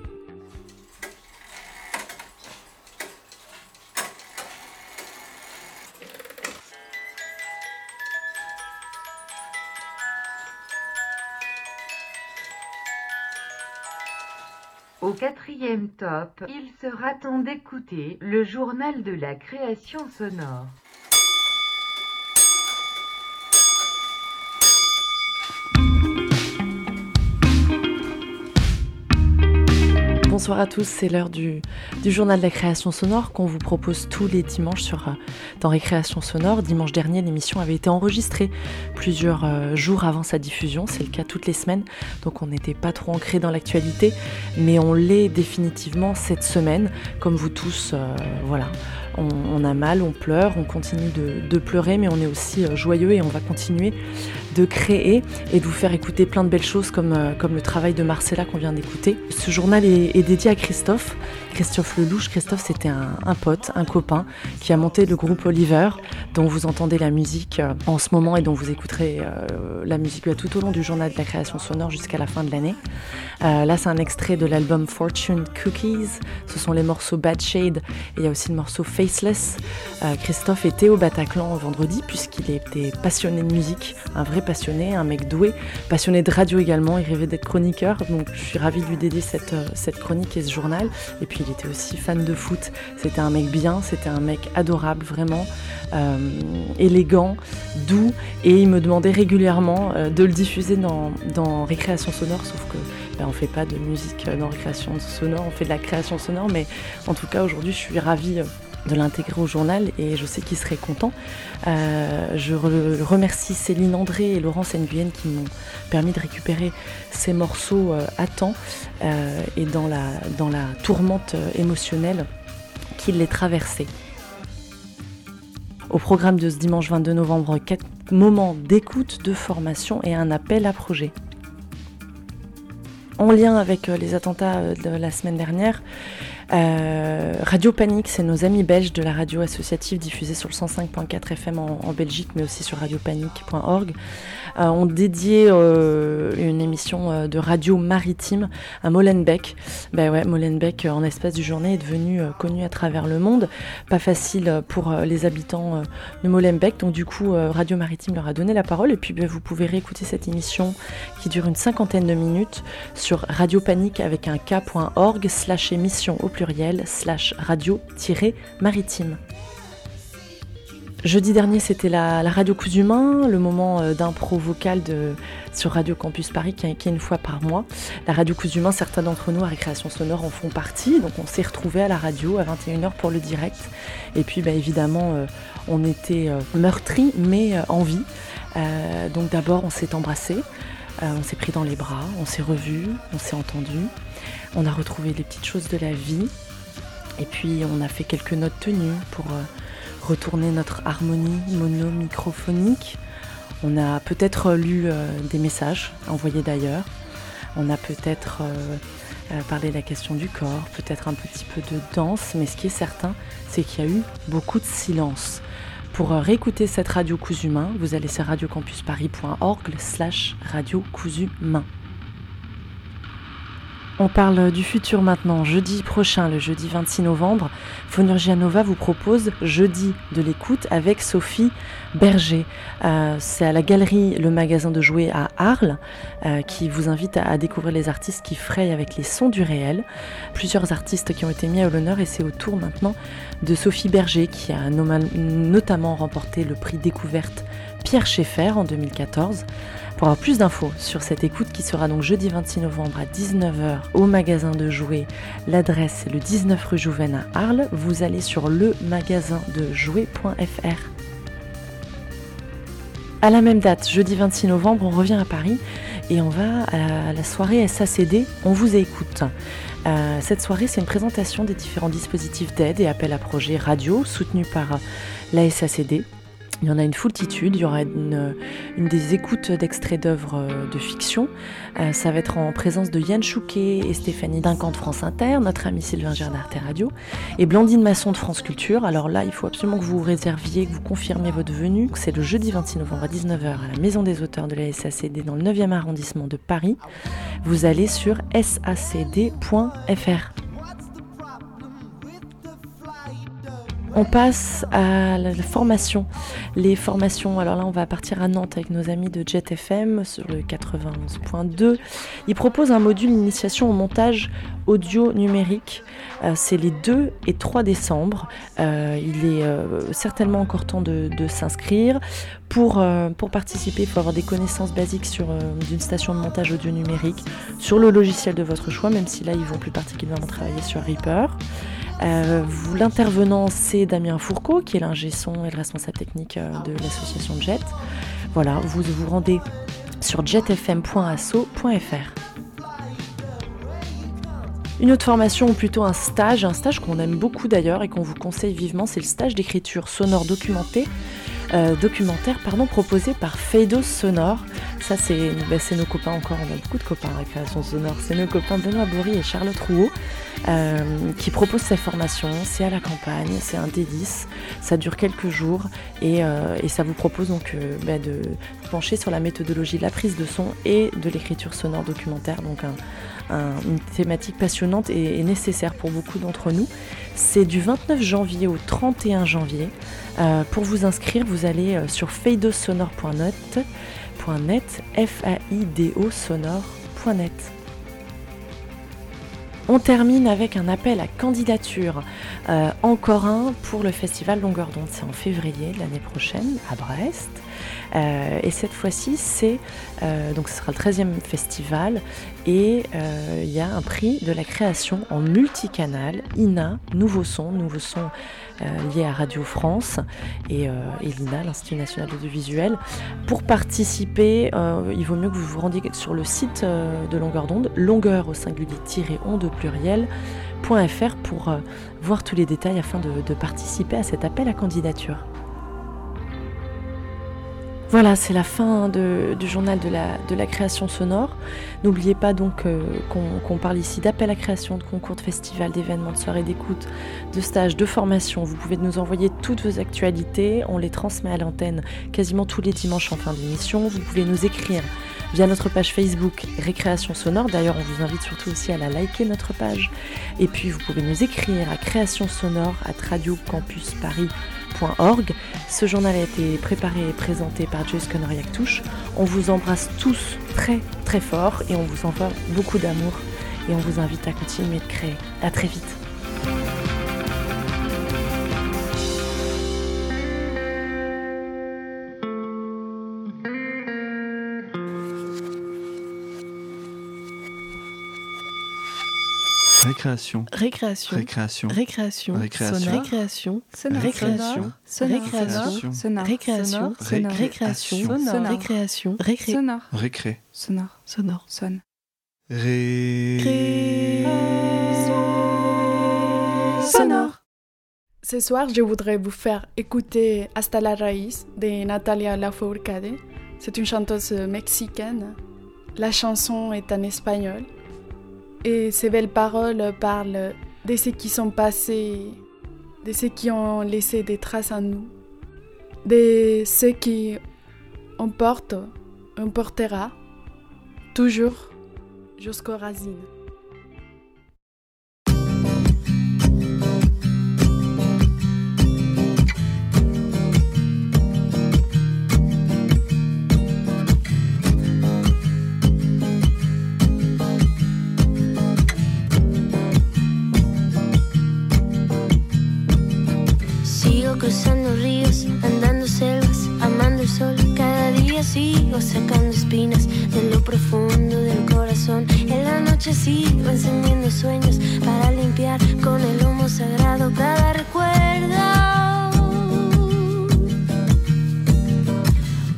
Au quatrième top, il sera temps d'écouter le journal de la création sonore. Bonsoir à tous, c'est l'heure du, journal de la création sonore qu'on vous propose tous les dimanches sur, euh, dans Récréation Sonore. Dimanche dernier, l'émission avait été enregistrée plusieurs euh, jours avant sa diffusion, c'est le cas toutes les semaines, donc on n'était pas trop ancré dans l'actualité, mais on l'est définitivement cette semaine, comme vous tous, euh, voilà. On, a mal, on pleure, on continue de, pleurer, mais on est aussi joyeux et on va continuer de créer et de vous faire écouter plein de belles choses comme, euh, comme le travail de Marcella qu'on vient d'écouter. Ce journal est, dédié à Christophe, Christophe Lelouch. Christophe, c'était un, pote, un copain qui a monté le groupe Oliver, dont vous entendez la musique euh, en ce moment et dont vous écouterez euh, la musique bah, tout au long du journal de la création sonore jusqu'à la fin de l'année. Là, c'est un extrait de l'album Fortune Cookies. Ce sont les morceaux Bad Shade et il y a aussi le morceau Face Aceless, euh, Christophe était au Bataclan vendredi puisqu'il était passionné de musique, un vrai passionné, un mec doué, passionné de radio également, il rêvait d'être chroniqueur, donc je suis ravie de lui dédier cette, euh, cette chronique et ce journal. Et puis il était aussi fan de foot, c'était un mec bien, c'était un mec adorable vraiment, euh, élégant, doux, et il me demandait régulièrement euh, de le diffuser dans, dans Récréation Sonore, sauf que ben, on fait pas de musique dans Récréation Sonore, on fait de la création sonore, mais en tout cas aujourd'hui je suis ravie de l'intégrer au journal et je sais qu'il serait content. Euh, je re- remercie Céline André et Laurence Nguyen qui m'ont permis de récupérer ces morceaux euh, à temps euh, et dans la, tourmente émotionnelle qui les traversait. Au programme de ce dimanche 22 novembre, quatre moments d'écoute, de formation et un appel à projet. En lien avec les attentats de la semaine dernière, euh, Radio Panique, c'est nos amis belges de la radio associative diffusée sur le 105.4 FM en, en Belgique, mais aussi sur radiopanique.org, ont dédié euh, une émission euh, de radio maritime à Molenbeek. Ben Molenbeek, euh, en espace du journée, est devenu euh, connu à travers le monde. Pas facile euh, pour euh, les habitants euh, de Molenbeek, donc du coup, euh, Radio Maritime leur a donné la parole. Et puis, ben, vous pouvez réécouter cette émission qui dure une cinquantaine de minutes sur radiopanique avec un k.org slash émission au pluriel slash radio-maritime. Jeudi dernier, c'était la, radio Coups Humains, le moment euh, d'impro vocal sur Radio Campus Paris qui, est- une fois par mois. La radio Coups Humains, certains d'entre nous à Récréation Sonore en font partie, donc on s'est retrouvés à la radio à 21h pour le direct. Et puis bah, évidemment, euh, on était euh, meurtris mais en vie. Donc d'abord, on s'est embrassés, on s'est pris dans les bras, on s'est revus, on s'est entendus, on a retrouvé les petites choses de la vie. Et puis on a fait quelques notes tenues pour retourner notre harmonie mono-microphonique. On a peut-être lu euh, des messages envoyés d'ailleurs. On a peut-être euh, euh, parlé de la question du corps, peut-être un petit peu de danse, mais ce qui est certain, c'est qu'il y a eu beaucoup de silence. Pour réécouter cette radio cousu main, vous allez sur radiocampusparis.org slash radio. On parle du futur maintenant. Jeudi prochain, le jeudi 26 novembre, Phonurgia Nova vous propose Jeudi de l'écoute avec Sophie Berger. Euh, C'est à la galerie Le Magasin de Jouets à Arles euh, qui vous invite à, à découvrir les artistes qui frayent avec les sons du réel. Plusieurs artistes qui ont été mis à l'honneur et c'est au tour maintenant de Sophie Berger qui a notamment remporté le prix découverte Pierre Schaeffer en 2014. Pour avoir plus d'infos sur cette écoute qui sera donc jeudi 26 novembre à 19h au magasin de jouets, l'adresse est le 19 rue Jouven à Arles, vous allez sur le magasin. À la même date, jeudi 26 novembre, on revient à Paris et on va à la soirée SACD, on vous écoute. Euh, cette soirée, c'est une présentation des différents dispositifs d'aide et appels à projets radio soutenus par la SACD. Il y en a une foultitude, il y aura une, des écoutes d'extraits d'œuvres euh, de fiction. Euh, ça va être en présence de Yann Chouquet et Stéphanie Duncan de France Inter, notre ami Sylvain Gerdard Radio, et Blandine Masson de France Culture. Alors là, il faut absolument que vous vous réserviez, que vous confirmiez votre venue. C'est le jeudi 26 novembre à 19h à la Maison des auteurs de la SACD dans le 9e arrondissement de Paris. Vous allez sur sacd.fr. On passe à la formation. Les formations, alors là on va partir à Nantes avec nos amis de Jet FM sur le 91.2. Ils proposent un module initiation au montage audio numérique. Euh, C'est les 2 et 3 décembre. Euh, il est euh, certainement encore temps de, s'inscrire. Pour, pour participer, il faut avoir des connaissances basiques sur d'une station de montage audio numérique, sur le logiciel de votre choix, même si là ils vont plus particulièrement travailler sur Reaper. Euh, L'intervenant, c'est Damien Fourcault, qui est l'ingé son et le responsable technique euh, de l'association Jet. Voilà, vous vous rendez sur jetfm.asso.fr. Une autre formation, ou plutôt un stage, un stage qu'on aime beaucoup d'ailleurs et qu'on vous conseille vivement, c'est le stage d'écriture sonore documentée, euh, documentaire pardon, proposé par Feidos Sonore. Ça, c'est bah, c'est nos copains encore, on a beaucoup de copains à la création sonore. C'est nos copains Benoît Bory et Charlotte Rouault euh, qui proposent ces formations. C'est à la campagne, c'est un délice, ça dure quelques jours et, euh, ça vous propose donc euh, bah, de pencher sur la méthodologie de la prise de son et de l'écriture sonore documentaire. Donc un, un- une thématique passionnante et, et nécessaire pour beaucoup d'entre nous. C'est du 29 janvier au 31 janvier. Pour vous inscrire, vous allez sur faidosonore.net, .net, F-A-I-D-O sonore.net. On termine avec un appel à candidature. Euh, encore un pour le festival Longueur d'onde. C'est en février de l'année prochaine à Brest. Euh, et cette fois-ci, c'est euh, donc ce sera le 13e festival et euh, il y a un prix de la création en multicanal, INA, Nouveau Son, Nouveau Son lié à Radio France et, et l'INA, l'Institut National d'Audiovisuel. Pour participer, il vaut mieux que vous vous rendiez sur le site de Longueur d'onde, longueur au singulier-onde au pluriel. pour voir tous les détails afin de participer à cet appel à candidature. Voilà, c'est la fin du journal de la, création sonore. N'oubliez pas donc euh, qu'on parle ici d'appel à création, de concours, de festival, d'événements, de soirées d'écoute, de stages, de formation. Vous pouvez nous envoyer toutes vos actualités. On les transmet à l'antenne quasiment tous les dimanches en fin d'émission. Vous pouvez nous écrire via notre page Facebook Récréation Sonore. D'ailleurs, on vous invite surtout aussi à la liker notre page. Et puis, vous pouvez nous écrire à création sonore à radiocampusparis.org. Ce journal a été préparé et présenté par Joyce Conoriac-Touche. On vous embrasse tous très très fort et on vous envoie beaucoup d'amour et on vous invite à continuer de créer. À très vite. Récréation. Récréation. Récréation. Récréation. Récréation. Récréation. Sonore. Récréation. Sonore. Récréation. Sonore. Récréation. Sonore. Récréation. Sonore. Récréation. Récré. Sonore. Récré. Sonore. Sonore. Sonne. Ré. Sonore. Ce soir, je voudrais vous faire écouter Hasta la raíz de Natalia Lafourcade. C'est une chanteuse mexicaine. La chanson est en espagnol. Et ses belles paroles parlent de ceux qui sont passés, de ceux qui ont laissé des traces en nous, de ceux qui on toujours jusqu'aux racines. Cruzando ríos, andando selvas, amando el sol. Cada día sigo sacando espinas de lo profundo del corazón. En la noche sigo encendiendo sueños para limpiar con el humo sagrado cada recuerdo.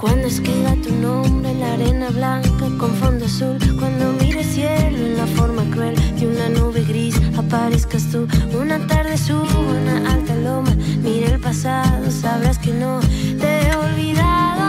Cuando escriba tu nombre en la arena blanca con fondo azul, cuando mire el cielo en la forma cruel de una nube gris, aparezcas tú. Una tarde subo una alta loma, mire el pasado, sabrás que no te he olvidado.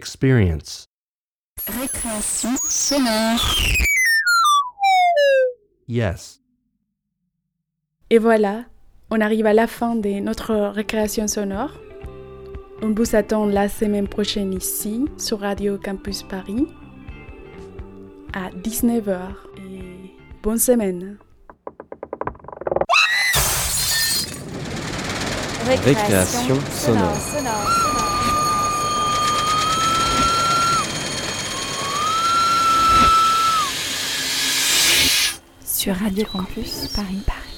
Experience. Récréation sonore. Yes. Et voilà, on arrive à la fin de notre récréation sonore. On vous attend la semaine prochaine ici, sur Radio Campus Paris, à 19h. Et bonne semaine. Récréation sonore. Sur Radio Campus Paris. Paris.